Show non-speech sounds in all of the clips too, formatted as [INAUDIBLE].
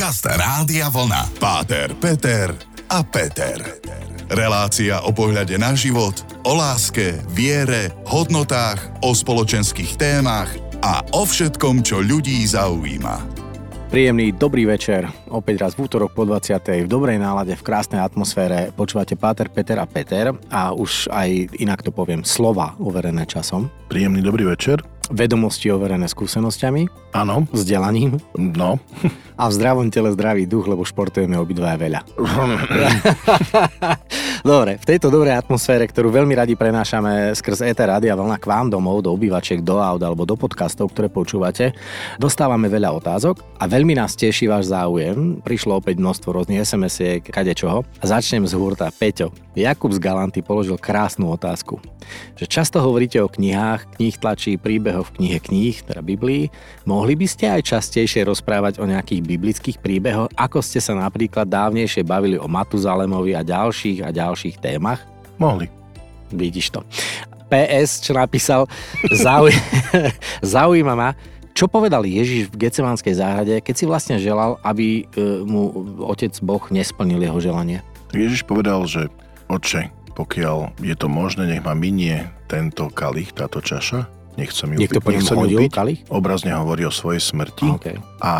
Podcast Rádia Vlna. Páter, Peter a Peter. Relácia o pohľade na život, o láske, viere, hodnotách, o spoločenských témach a o všetkom, čo ľudí zaujíma. Príjemný dobrý večer, opäť raz v útorok po 20. v dobrej nálade, v krásnej atmosfére. Počúvate Páter, Peter a Peter a už aj inak to poviem, slova overené časom. Príjemný dobrý večer. Vedomosti overené skúsenosťami. Áno. Vzdelaním. No. A v zdravom tele zdravý duch, lebo športujeme obidva veľa. [LAUGHS] Dobre, v tejto dobrej atmosfére, ktorú veľmi radi prenášame skrz ET Rádia Vlna k vám domov, do obývačiek, do aut alebo do podcastov, ktoré počúvate, dostávame veľa otázok a veľmi nás teší váš záujem. Prišlo opäť množstvo rôznych SMS-iek, kadečoho. A začnem z hurta. Peťo, Jakub z Galanty položil krásnu otázku. Že často hovoríte o knihách, knih tlačí, príbehoch v knihe kníh, teda Biblii. Mohli by ste aj častejšie rozprávať o nejakých biblických príbehoch, ako ste sa napríklad dávnejšie bavili o Matuzalemovi a ďalších a ďalších témach? Mohli. Vidíš to. PS, čo napísal, zauj... [LAUGHS] zaujíma ma, čo povedal Ježiš v Gecemanskej záhrade, keď si vlastne želal, aby e, mu otec Boh nesplnil jeho želanie? Ježiš povedal, že oče, pokiaľ je to možné, nech ma minie tento kalich, táto čaša, nechcem ju, Niekto po nechcem hodil piť. kalich? Obrazne hovorí o svojej smrti. Okay. A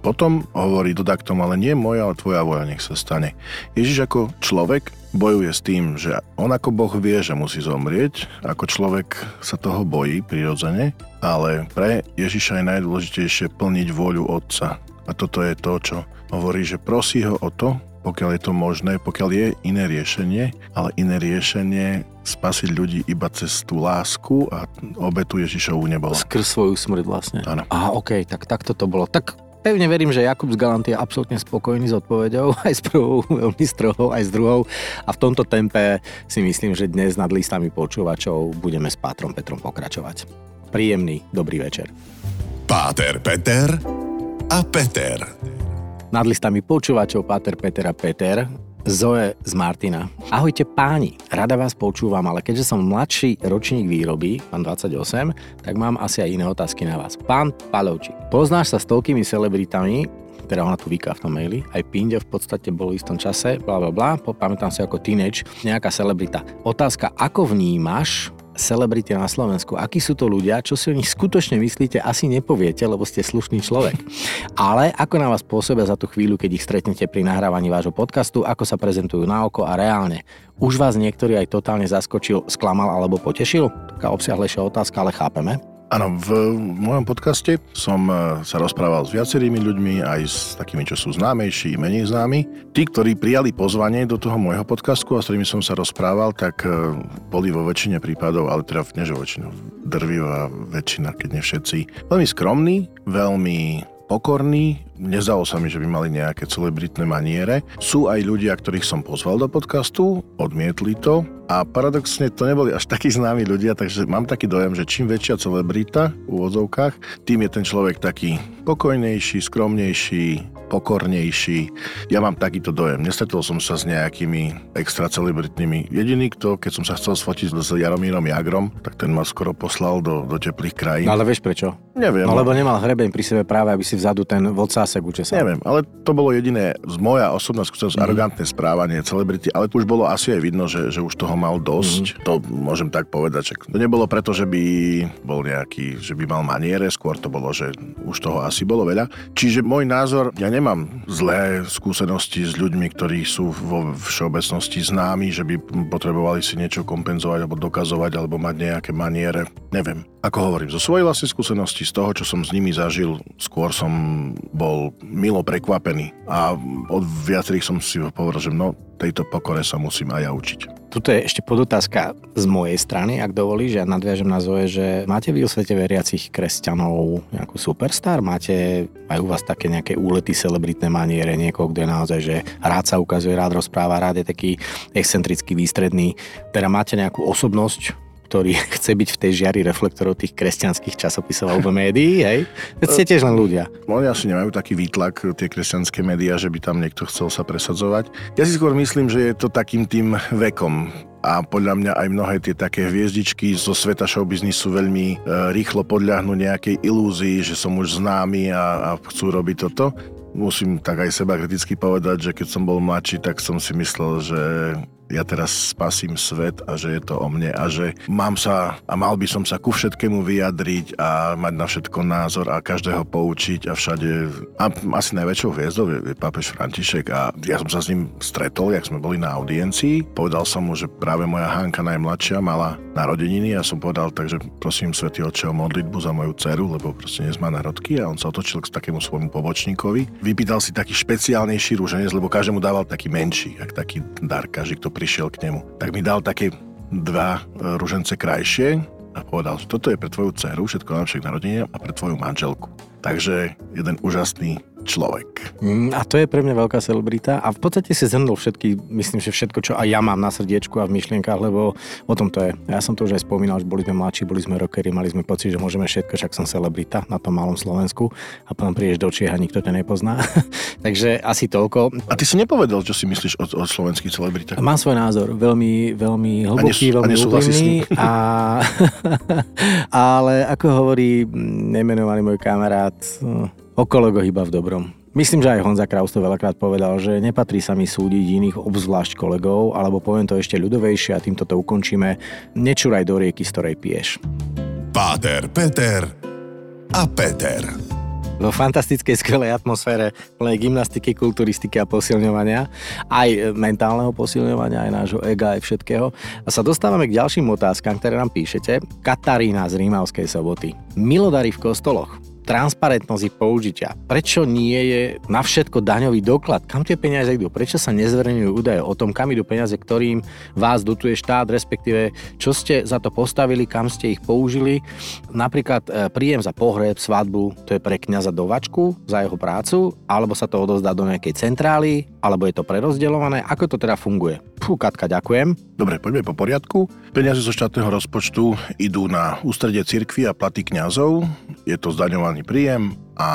potom hovorí, tomu, ale nie moja, ale tvoja voja nech sa stane. Ježiš ako človek bojuje s tým, že on ako Boh vie, že musí zomrieť, ako človek sa toho bojí prirodzene, ale pre Ježiša je najdôležitejšie plniť voľu Otca. A toto je to, čo hovorí, že prosí ho o to, pokiaľ je to možné, pokiaľ je iné riešenie, ale iné riešenie spasiť ľudí iba cez tú lásku a obetu Ježišovu nebola. Skrz svoju smrť vlastne. Áno. Aha, OK, tak takto to bolo. Tak pevne verím, že Jakub z Galanty je absolútne spokojný s odpoveďou, [LAUGHS] aj s prvou, veľmi strohou, aj s druhou. A v tomto tempe si myslím, že dnes nad listami počúvačov budeme s Pátrom Petrom pokračovať. Príjemný, dobrý večer. Páter, Peter a Peter. Nad listami počúvačov Páter, Peter a Peter Zoe z Martina. Ahojte páni, rada vás počúvam, ale keďže som mladší ročník výroby, pán 28, tak mám asi aj iné otázky na vás. Pán Palovčík, poznáš sa s toľkými celebritami, teda ona tu vyká v tom maili, aj Pinde v podstate bol v istom čase, bla bla bla, pamätám si ako teenage, nejaká celebrita. Otázka, ako vnímaš celebrity na Slovensku. Akí sú to ľudia, čo si o nich skutočne myslíte, asi nepoviete, lebo ste slušný človek. Ale ako na vás pôsobia za tú chvíľu, keď ich stretnete pri nahrávaní vášho podcastu, ako sa prezentujú na oko a reálne. Už vás niektorý aj totálne zaskočil, sklamal alebo potešil? Taká obsiahlejšia otázka, ale chápeme. Áno, v mojom podcaste som e, sa rozprával s viacerými ľuďmi, aj s takými, čo sú známejší, menej známi. Tí, ktorí prijali pozvanie do toho môjho podcastu a s ktorými som sa rozprával, tak e, boli vo väčšine prípadov, ale teda nie že väčšinu, drvivá väčšina, keď nie všetci, veľmi skromní, veľmi pokorní, Nezdalo sa mi, že by mali nejaké celebritné maniere. Sú aj ľudia, ktorých som pozval do podcastu, odmietli to a paradoxne to neboli až takí známi ľudia, takže mám taký dojem, že čím väčšia celebrita v úvodzovkách, tým je ten človek taký pokojnejší, skromnejší, pokornejší. Ja mám takýto dojem. Nestretol som sa s nejakými extra celebritnými. Jediný, kto, keď som sa chcel sfotiť s Jaromírom Jagrom, tak ten ma skoro poslal do, do teplých krajín. No ale vieš prečo? Neviem. No lebo nemal hrebeň pri sebe práve, aby si vzadu ten zásek učesal. Neviem, ale to bolo jediné z moja osobná skúsenosť, mm. arogantné správanie celebrity, ale to už bolo asi aj vidno, že, že už toho mal dosť. Mm. To môžem tak povedať, že to nebolo preto, že by bol nejaký, že by mal maniere, skôr to bolo, že už toho asi bolo veľa. Čiže môj názor, ja nemám zlé skúsenosti s ľuďmi, ktorí sú vo všeobecnosti známi, že by potrebovali si niečo kompenzovať alebo dokazovať alebo mať nejaké maniere. Neviem. Ako hovorím, zo svojej vlastnej skúsenosti, z toho, čo som s nimi zažil, skôr som bol milo prekvapený a od viacerých som si povedal, že no, tejto pokore sa musím aj ja učiť. Tuto je ešte podotázka z mojej strany, ak dovolíš, ja nadviažem na Zoe, že máte vy o svete veriacich kresťanov nejakú superstar? Máte aj u vás také nejaké úlety, celebritné maniere, niekoho, kto naozaj, že rád sa ukazuje, rád rozpráva, rád je taký excentrický, výstredný. Teda máte nejakú osobnosť, ktorý [LAUGHS] chce byť v tej žiari reflektorov tých kresťanských časopisov alebo médií, hej? Veď ste tiež len ľudia. Oni asi nemajú taký výtlak, tie kresťanské médiá, že by tam niekto chcel sa presadzovať. Ja si skôr myslím, že je to takým tým vekom a podľa mňa aj mnohé tie také hviezdičky zo sveta showbiznisu veľmi e, rýchlo podľahnú nejakej ilúzii, že som už známy a, a chcú robiť toto. musím tak aj seba kriticky povedať, že keď som bol mladší, tak som si myslel, že ja teraz spasím svet a že je to o mne a že mám sa a mal by som sa ku všetkému vyjadriť a mať na všetko názor a každého poučiť a všade. A asi najväčšou hviezdou je, je pápež František a ja som sa s ním stretol, jak sme boli na audiencii. Povedal som mu, že práve moja Hanka najmladšia mala narodeniny a som povedal, takže prosím Svetý Oče o modlitbu za moju dceru, lebo proste dnes má narodky a on sa otočil k takému svojmu pobočníkovi. Vypýtal si taký špeciálnejší rúženec, lebo každému dával taký menší, ak taký dar, každý, kto prišiel k nemu. Tak mi dal také dva e, ružence krajšie a povedal, že toto je pre tvoju dceru, všetko najlepšie k narodenia a pre tvoju manželku. Takže jeden úžasný človek. Mm, a to je pre mňa veľká celebrita a v podstate si zhrnul všetky, myslím, že všetko, čo aj ja mám na srdiečku a v myšlienkach, lebo o tom to je. Ja som to už aj spomínal, že boli sme mladší, boli sme rockery, mali sme pocit, že môžeme všetko, však som celebrita na tom malom Slovensku a potom prídeš do Čiech a nikto ťa nepozná. [LAUGHS] Takže asi toľko. A ty si nepovedal, čo si myslíš o, o slovenských celebritách? Mám svoj názor, veľmi, veľmi hlboký, veľmi úprimný. A, [LAUGHS] ale ako hovorí nemenovaný môj kamarát, okolo go iba v dobrom. Myslím, že aj Honza Kraus to veľakrát povedal, že nepatrí sa mi súdiť iných, obzvlášť kolegov, alebo poviem to ešte ľudovejšie a týmto to ukončíme. Nečuraj do rieky, z ktorej piješ. Páter, Peter a Peter. Vo fantastickej, skvelej atmosfére plnej gymnastiky, kulturistiky a posilňovania, aj mentálneho posilňovania, aj nášho ega, aj všetkého. A sa dostávame k ďalším otázkam, ktoré nám píšete. Katarína z Rímavskej soboty. Milodary v kostoloch transparentnosť použitia. Prečo nie je na všetko daňový doklad? Kam tie peniaze idú? Prečo sa nezverejňujú údaje o tom, kam idú peniaze, ktorým vás dotuje štát, respektíve čo ste za to postavili, kam ste ich použili? Napríklad e, príjem za pohreb, svadbu, to je pre kňaza dovačku za jeho prácu, alebo sa to odozdá do nejakej centrály, alebo je to prerozdeľované. Ako to teda funguje? Fú, Katka, ďakujem. Dobre, poďme po poriadku. Peniaze zo štátneho rozpočtu idú na ústredie cirkvi a platy kňazov. Je to minimálny príjem a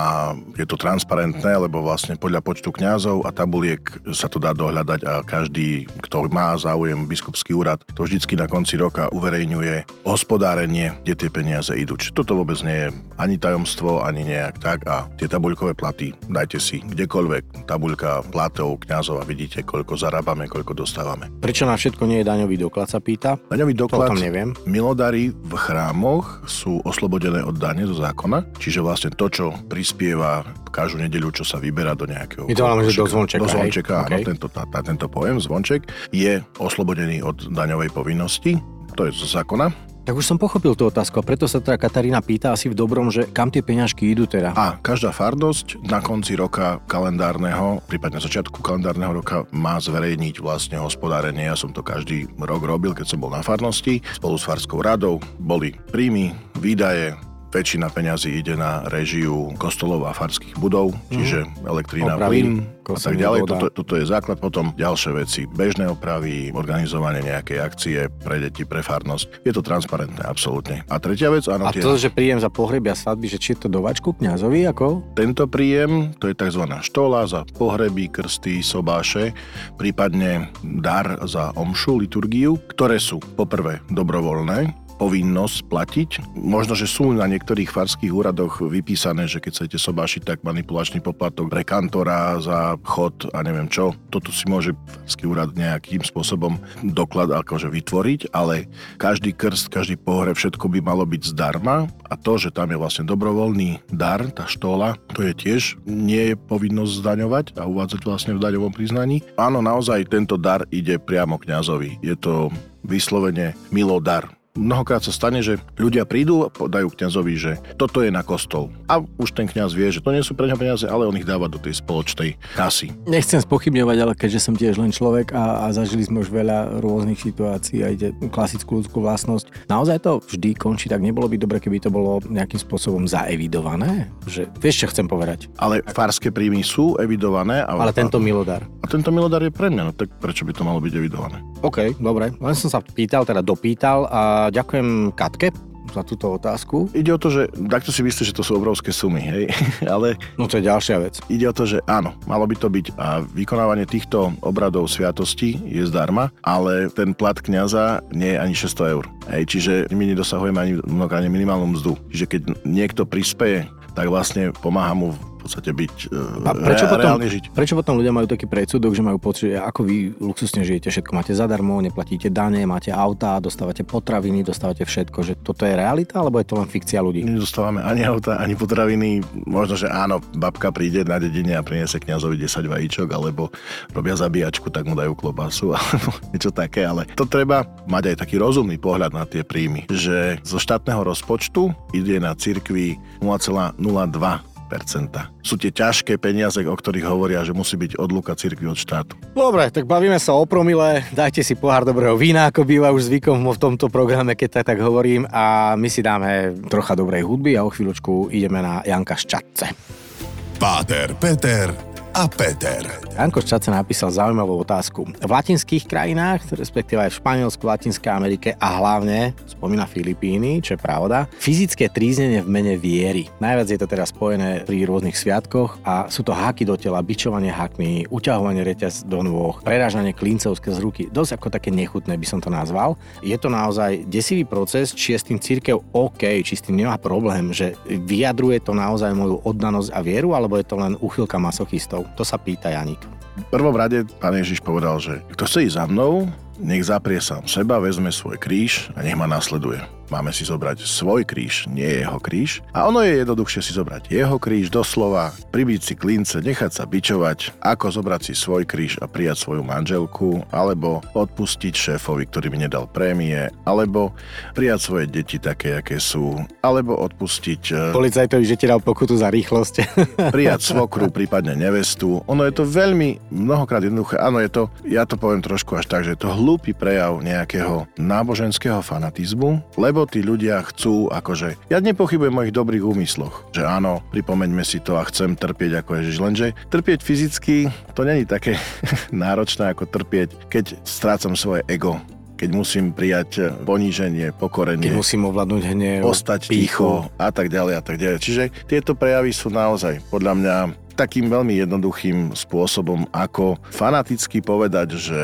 je to transparentné, lebo vlastne podľa počtu kňazov a tabuliek sa to dá dohľadať a každý, kto má záujem biskupský úrad, to vždycky na konci roka uverejňuje hospodárenie, kde tie peniaze idú. Čiže toto vôbec nie je ani tajomstvo, ani nejak tak a tie tabuľkové platy dajte si kdekoľvek, tabuľka platov kňazov a vidíte, koľko zarábame, koľko dostávame. Prečo na všetko nie je daňový doklad, sa pýta? Daňový doklad, to neviem. milodary v chrámoch sú oslobodené od dane zo zákona, čiže vlastne to, čo prispieva každú nedeľu, čo sa vyberá do nejakého... My to máme, že do zvončeka. Do zvončeka, hej? áno, okay. tento, tá, tento pojem, zvonček, je oslobodený od daňovej povinnosti, to je zo zákona, tak už som pochopil tú otázku a preto sa teda Katarína pýta asi v dobrom, že kam tie peňažky idú teda. A každá fardosť na konci roka kalendárneho, prípadne začiatku kalendárneho roka má zverejniť vlastne hospodárenie. Ja som to každý rok robil, keď som bol na farnosti. Spolu s farskou radou boli príjmy, výdaje, väčšina peňazí ide na režiu kostolov a farských budov, mm. čiže elektrina, plyn a tak ďalej. Toto, toto je základ. Potom ďalšie veci, bežné opravy, organizovanie nejakej akcie pre deti, pre farnosť. Je to transparentné, absolútne. A tretia vec, áno. A tie... to, že príjem za pohrebia svadby, že či je to dovačku kňazovi, ako? Tento príjem, to je tzv. štola za pohreby, krsty, sobáše, prípadne dar za omšu, liturgiu, ktoré sú poprvé dobrovoľné, povinnosť platiť. Možno, že sú na niektorých farských úradoch vypísané, že keď chcete sobášiť, tak manipulačný poplatok pre kantora za chod a neviem čo. Toto si môže farský úrad nejakým spôsobom doklad akože vytvoriť, ale každý krst, každý pohreb, všetko by malo byť zdarma a to, že tam je vlastne dobrovoľný dar, tá štola, to je tiež nie je povinnosť zdaňovať a uvádzať vlastne v daňovom priznaní. Áno, naozaj tento dar ide priamo kňazovi. Je to vyslovene milodar Mnohokrát sa stane, že ľudia prídu a podajú kňazovi, že toto je na kostol. A už ten kňaz vie, že to nie sú pre neho peniaze, ale on ich dáva do tej spoločnej kasy. Nechcem spochybňovať, ale keďže som tiež len človek a, a zažili sme už veľa rôznych situácií a ide klasickú ľudskú vlastnosť, naozaj to vždy končí, tak nebolo by dobre, keby to bolo nejakým spôsobom zaevidované? Že, vieš, čo chcem povedať? Ale farské príjmy sú evidované. Ale, ale tento milodar. A tento milodar je pre mňa, no tak prečo by to malo byť evidované? OK, dobre. Len som sa pýtal, teda dopýtal a ďakujem Katke za túto otázku. Ide o to, že takto si myslíš, že to sú obrovské sumy, hej? [LAUGHS] Ale... No to je ďalšia vec. Ide o to, že áno, malo by to byť a vykonávanie týchto obradov sviatosti je zdarma, ale ten plat kňaza nie je ani 600 eur. Hej, čiže my nedosahujeme ani mnohokrát minimálnu mzdu. Čiže keď niekto prispieje tak vlastne pomáha mu podstate byť A prečo, re, potom, reálne žiť. prečo potom ľudia majú taký predsudok, že majú pocit, že ako vy luxusne žijete, všetko máte zadarmo, neplatíte dane, máte auta, dostávate potraviny, dostávate všetko, že toto je realita, alebo je to len fikcia ľudí? Nedostávame ani auta, ani potraviny. Možno, že áno, babka príde na dedine a priniesie kňazovi 10 vajíčok, alebo robia zabíjačku, tak mu dajú klobasu, [LAUGHS] alebo niečo také, ale to treba mať aj taký rozumný pohľad na tie príjmy, že zo štátneho rozpočtu ide na cirkvi 0,02 sú tie ťažké peniaze, o ktorých hovoria, že musí byť odluka cirkvi od štátu. Dobre, tak bavíme sa o promile, dajte si pohár dobrého vína, ako býva už zvykom v tomto programe, keď tak, tak hovorím a my si dáme trocha dobrej hudby a o chvíľočku ideme na Janka Ščatce. Páter, Peter a Peter. Janko Ščace napísal zaujímavú otázku. V latinských krajinách, respektíve aj v Španielsku, Latinskej Amerike a hlavne, spomína Filipíny, čo je pravda, fyzické tríznenie v mene viery. Najviac je to teraz spojené pri rôznych sviatkoch a sú to háky do tela, bičovanie hakmi, uťahovanie reťaz do nôh, prerážanie klincov skrz ruky. Dosť ako také nechutné by som to nazval. Je to naozaj desivý proces, či je s tým církev OK, či s tým nemá problém, že vyjadruje to naozaj moju oddanosť a vieru, alebo je to len uchylka masochistov. To sa pýta Janik. V prvom rade pán Ježiš povedal, že kto chce ísť za mnou, nech zaprie sám seba, vezme svoj kríž a nech ma nasleduje. Máme si zobrať svoj kríž, nie jeho kríž. A ono je jednoduchšie si zobrať jeho kríž, doslova, pribiť si klince, nechať sa bičovať, ako zobrať si svoj kríž a prijať svoju manželku, alebo odpustiť šéfovi, ktorý mi nedal prémie, alebo prijať svoje deti také, aké sú, alebo odpustiť... Policajtovi, že ti dal pokutu za rýchlosť. [LAUGHS] prijať svokru, prípadne nevestu. Ono je to veľmi, mnohokrát jednoduché. Áno, je to, ja to poviem trošku až tak, že je to hlúpy prejav nejakého náboženského fanatizmu, lebo tí ľudia chcú, akože, ja nepochybujem o ich dobrých úmysloch, že áno, pripomeňme si to a chcem trpieť ako Ježiš, lenže trpieť fyzicky, to není také [LAUGHS] náročné ako trpieť, keď strácam svoje ego, keď musím prijať poníženie, pokorenie. Keď musím ovládnuť hnev, ostať ticho a tak ďalej a tak ďalej. Čiže tieto prejavy sú naozaj podľa mňa takým veľmi jednoduchým spôsobom, ako fanaticky povedať, že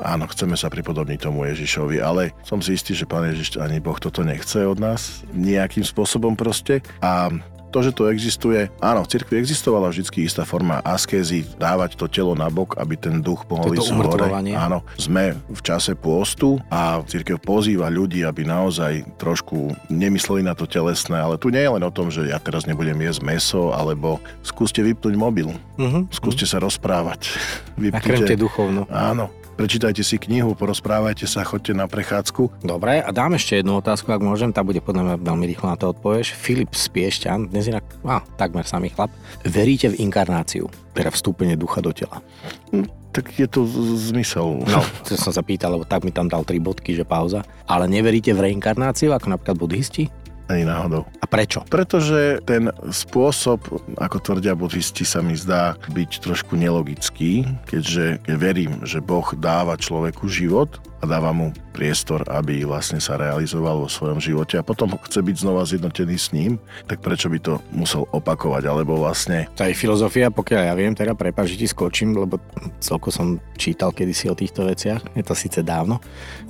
áno, chceme sa pripodobniť tomu Ježišovi, ale som si istý, že pán Ježiš ani Boh toto nechce od nás nejakým spôsobom proste. A to, že to existuje, áno, v cirkvi existovala vždy istá forma askézy, dávať to telo na bok, aby ten duch mohol ísť hore. Áno, sme v čase pôstu a cirkev pozýva ľudí, aby naozaj trošku nemysleli na to telesné, ale tu nie je len o tom, že ja teraz nebudem jesť meso, alebo skúste vypnúť mobil, uh-huh. skúste uh-huh. sa rozprávať. [LAUGHS] Vypnite, duchovno. Áno, prečítajte si knihu, porozprávajte sa, chodte na prechádzku. Dobre, a dám ešte jednu otázku, ak môžem, tá bude podľa mňa veľmi rýchlo na to odpovieš. Filip Spiešťan, dnes inak, á, takmer samý chlap. Veríte v inkarnáciu, teda vstúpenie ducha do tela? Hm, tak je to zmysel. No, to som sa pýtal, lebo tak mi tam dal tri bodky, že pauza. Ale neveríte v reinkarnáciu, ako napríklad buddhisti? Ani náhodou. A prečo? Pretože ten spôsob, ako tvrdia buddhisti, sa mi zdá byť trošku nelogický, keďže keď verím, že Boh dáva človeku život a dáva mu priestor, aby vlastne sa realizoval vo svojom živote a potom chce byť znova zjednotený s ním, tak prečo by to musel opakovať, alebo vlastne... To je filozofia, pokiaľ ja viem, teda prepáč, ti skočím, lebo celko som čítal kedysi o týchto veciach, je to síce dávno.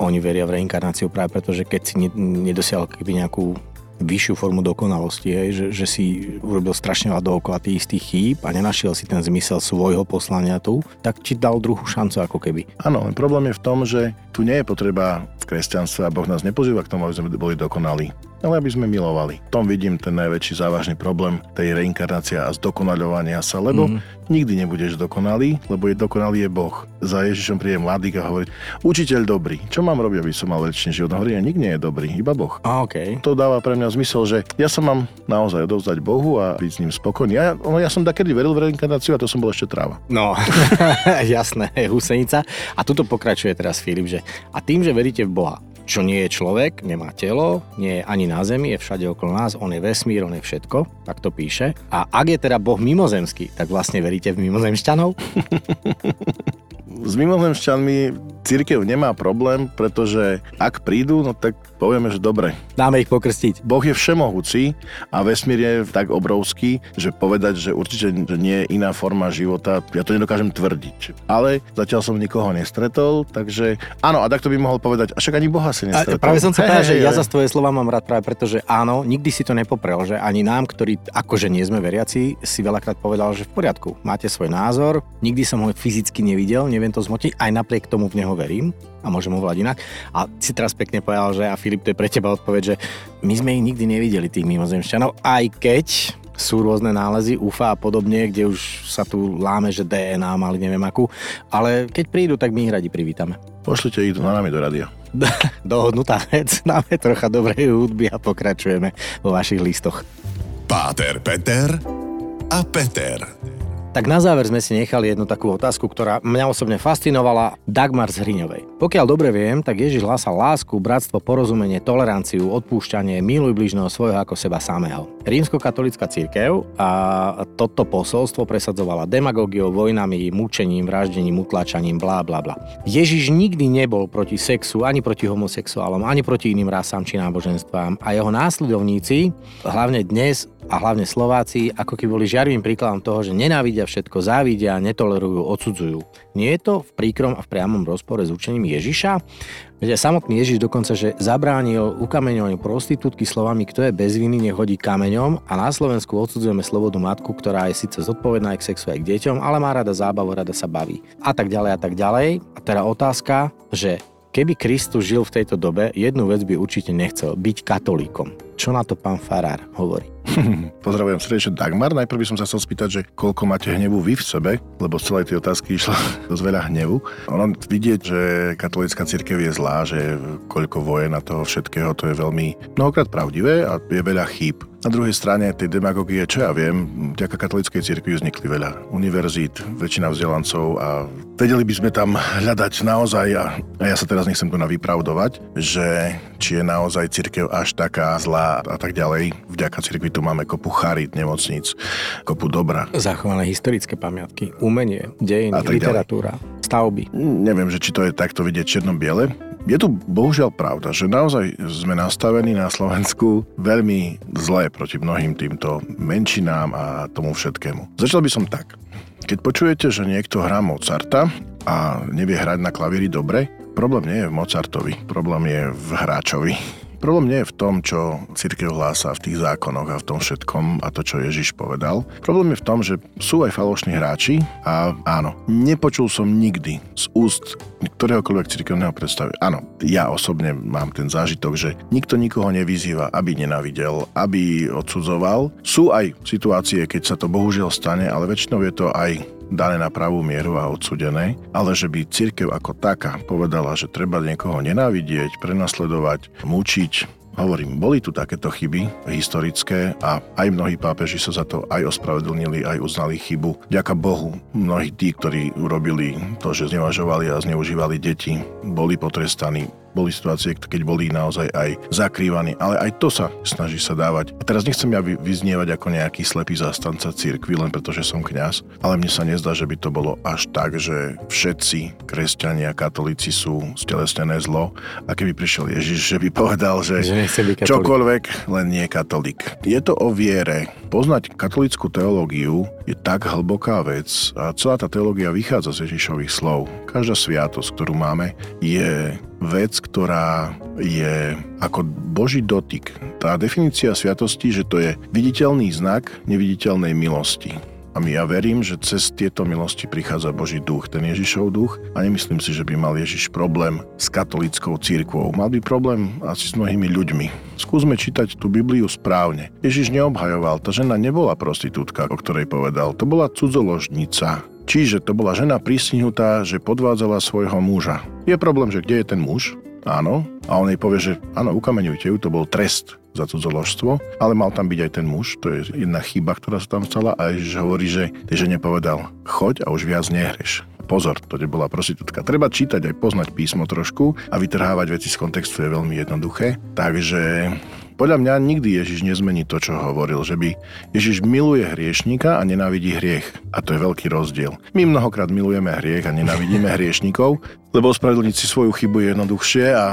Oni veria v reinkarnáciu práve preto, že keď si nedosial keby nejakú vyššiu formu dokonalosti, hej, že, že si urobil strašne veľa dookola tých istých chýb a nenašiel si ten zmysel svojho poslania tu, tak ti dal druhú šancu ako keby. Áno, problém je v tom, že tu nie je potreba v kresťanstve a Boh nás nepozýva k tomu, aby sme boli dokonalí ale aby sme milovali. V tom vidím ten najväčší závažný problém tej reinkarnácia a zdokonaľovania sa, lebo mm. nikdy nebudeš dokonalý, lebo je dokonalý je Boh. Za Ježišom príde mladý a hovorí, učiteľ dobrý, čo mám robiť, aby som mal väčší život? Hovorí, nik nie je dobrý, iba Boh. A, okay. To dáva pre mňa zmysel, že ja sa mám naozaj odovzdať Bohu a byť s ním spokojný. Ja, no, ja som takedy veril v reinkarnáciu a to som bol ešte tráva. No, [LAUGHS] jasné, husenica. A tuto pokračuje teraz Filip, že a tým, že veríte v Boha, čo nie je človek, nemá telo, nie je ani na Zemi, je všade okolo nás, on je vesmír, on je všetko, tak to píše. A ak je teda Boh mimozemský, tak vlastne veríte v mimozemšťanov? [LAUGHS] s mimozemšťanmi církev nemá problém, pretože ak prídu, no tak povieme, že dobre. Dáme ich pokrstiť. Boh je všemohúci a vesmír je tak obrovský, že povedať, že určite nie je iná forma života, ja to nedokážem tvrdiť. Ale zatiaľ som nikoho nestretol, takže áno, a takto by mohol povedať, a však ani Boha si nestretol. A práve som sa povedal, že ja za tvoje slova mám rád práve preto, že áno, nikdy si to nepoprel, že ani nám, ktorí akože nie sme veriaci, si veľakrát povedal, že v poriadku, máte svoj názor, nikdy som ho fyzicky nevidel, neviem to zmotiť, aj napriek tomu v neho verím a môžem ho volať inak. A si teraz pekne povedal, že a Filip, to je pre teba odpoveď, že my sme ich nikdy nevideli, tých mimozemšťanov, aj keď sú rôzne nálezy, UFA a podobne, kde už sa tu láme, že DNA mali neviem akú, ale keď prídu, tak my ich radi privítame. Pošlite ich na nami do radia. [LAUGHS] Dohodnutá vec, dáme trocha dobrej hudby a pokračujeme vo vašich listoch. Páter Peter a Peter. Tak na záver sme si nechali jednu takú otázku, ktorá mňa osobne fascinovala. Dagmar z Hriňovej. Pokiaľ dobre viem, tak Ježiš hlásal lásku, bratstvo, porozumenie, toleranciu, odpúšťanie, miluj bližného svojho ako seba samého. Rímsko-katolická církev a toto posolstvo presadzovala demagógiou, vojnami, mučením, vraždením, utlačaním, blá bla bla. Ježiš nikdy nebol proti sexu, ani proti homosexuálom, ani proti iným rasám či náboženstvám a jeho následovníci, hlavne dnes a hlavne Slováci, ako keby boli žiarivým príkladom toho, že nenávidia všetko, závidia, netolerujú, odsudzujú. Nie je to v príkrom a v priamom rozpore s učením Ježiša? Veď samotný Ježiš dokonca, že zabránil ukameňovaniu prostitútky slovami, kto je bez viny, nech hodí kameňom a na Slovensku odsudzujeme slobodu matku, ktorá je síce zodpovedná aj k sexu aj k deťom, ale má rada zábavu, rada sa baví. A tak ďalej a tak ďalej. A teda otázka, že Keby Kristus žil v tejto dobe, jednu vec by určite nechcel, byť katolíkom. Čo na to pán Farár hovorí? [LAUGHS] Pozdravujem srdečne Dagmar. Najprv by som sa chcel spýtať, že koľko máte hnevu vy v sebe, lebo z celej tej otázky išlo [LAUGHS] dosť veľa hnevu. Ono vidieť, že katolická církev je zlá, že koľko vojen a toho všetkého, to je veľmi mnohokrát pravdivé a je veľa chýb. Na druhej strane tej demagogie, čo ja viem, vďaka katolíckej cirkvi vznikli veľa univerzít, väčšina vzdelancov a vedeli by sme tam hľadať naozaj, a ja sa teraz nechcem tu na vypravdovať, že či je naozaj cirkev až taká zlá a tak ďalej. Vďaka cirkvi tu máme kopu charit, nemocnic, kopu dobra. Zachované historické pamiatky, umenie, dejiny, literatúra, ďalej. stavby. Neviem, že či to je takto vidieť čierno-biele, je tu bohužiaľ pravda, že naozaj sme nastavení na Slovensku veľmi zle proti mnohým týmto menšinám a tomu všetkému. Začal by som tak. Keď počujete, že niekto hrá Mozarta a nevie hrať na klavíri dobre, problém nie je v Mozartovi, problém je v hráčovi. Problém nie je v tom, čo církev hlása v tých zákonoch a v tom všetkom a to, čo Ježiš povedal. Problém je v tom, že sú aj falošní hráči a áno, nepočul som nikdy z úst ktoréhokoľvek cirkevného predstavy. Áno, ja osobne mám ten zážitok, že nikto nikoho nevyzýva, aby nenavidel, aby odsudzoval. Sú aj situácie, keď sa to bohužiaľ stane, ale väčšinou je to aj dané na pravú mieru a odsudené, ale že by cirkev ako taká povedala, že treba niekoho nenávidieť, prenasledovať, mučiť, Hovorím, boli tu takéto chyby historické a aj mnohí pápeži sa za to aj ospravedlnili, aj uznali chybu. Ďaká Bohu, mnohí tí, ktorí urobili to, že znevažovali a zneužívali deti, boli potrestaní boli situácie, keď boli naozaj aj zakrývaní, ale aj to sa snaží sa dávať. A teraz nechcem ja vyznievať ako nejaký slepý zastanca cirkvi, len pretože som kňaz, ale mne sa nezdá, že by to bolo až tak, že všetci kresťania, katolíci sú stelesnené zlo a keby prišiel Ježiš, že by povedal, že, že čokoľvek, len nie katolík. Je to o viere. Poznať katolickú teológiu je tak hlboká vec a celá tá teológia vychádza z Ježišových slov. Každá sviatosť, ktorú máme, je vec, ktorá je ako Boží dotyk. Tá definícia sviatosti, že to je viditeľný znak neviditeľnej milosti. A my ja verím, že cez tieto milosti prichádza Boží duch, ten Ježišov duch a nemyslím si, že by mal Ježiš problém s katolickou církvou. Mal by problém asi s mnohými ľuďmi. Skúsme čítať tú Bibliu správne. Ježiš neobhajoval, tá žena nebola prostitútka, o ktorej povedal. To bola cudzoložnica. Čiže to bola žena prísnihnutá, že podvádzala svojho muža. Je problém, že kde je ten muž? Áno. A on jej povie, že áno, ukameňujte ju, to bol trest za cudzoložstvo, ale mal tam byť aj ten muž, to je jedna chyba, ktorá sa tam stala a Ježiš hovorí, že tej žene povedal, choď a už viac nehreš. Pozor, to nebola prostitútka. Treba čítať aj poznať písmo trošku a vytrhávať veci z kontextu je veľmi jednoduché. Takže podľa mňa nikdy Ježiš nezmení to, čo hovoril, že by Ježiš miluje hriešníka a nenávidí hriech. A to je veľký rozdiel. My mnohokrát milujeme hriech a nenávidíme [LAUGHS] hriešníkov, lebo ospravedlniť si svoju chybu je jednoduchšie a, a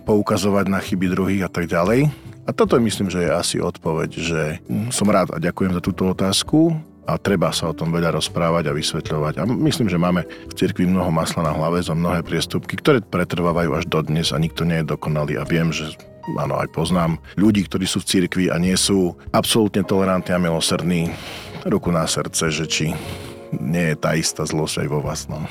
poukazovať na chyby druhých a tak ďalej. A toto myslím, že je asi odpoveď, že som rád a ďakujem za túto otázku a treba sa o tom veľa rozprávať a vysvetľovať. A myslím, že máme v cirkvi mnoho masla na hlave za mnohé priestupky, ktoré pretrvávajú až dodnes a nikto nie je dokonalý. A viem, že áno, aj poznám ľudí, ktorí sú v cirkvi a nie sú absolútne tolerantní a milosrdní. Ruku na srdce, že či nie je tá istá zlosť aj vo vás. No.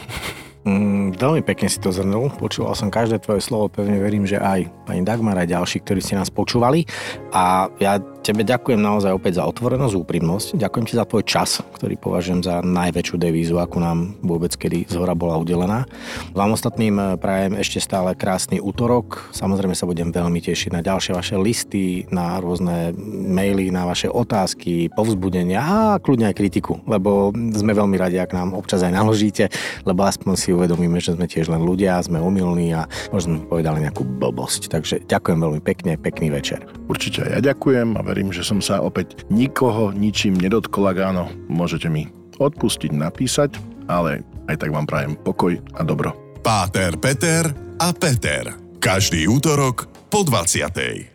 Mm, veľmi pekne si to zhrnul. Počúval som každé tvoje slovo, pevne verím, že aj pani Dagmar, aj ďalší, ktorí ste nás počúvali. A ja tebe ďakujem naozaj opäť za otvorenosť, úprimnosť. Ďakujem ti za tvoj čas, ktorý považujem za najväčšiu devízu, akú nám vôbec kedy z hora bola udelená. Vám ostatným eh, prajem ešte stále krásny útorok. Samozrejme sa budem veľmi tešiť na ďalšie vaše listy, na rôzne maily, na vaše otázky, povzbudenia a kľudne aj kritiku, lebo sme veľmi radi, ak nám občas aj naložíte, lebo aspoň si uvedomíme, že sme tiež len ľudia, sme umilní a možno sme povedali nejakú blbosť. Takže ďakujem veľmi pekne, pekný večer. Určite ja ďakujem a verím, že som sa opäť nikoho ničím nedotkol, áno, môžete mi odpustiť, napísať, ale aj tak vám prajem pokoj a dobro. Páter, Peter a Peter. Každý útorok po 20.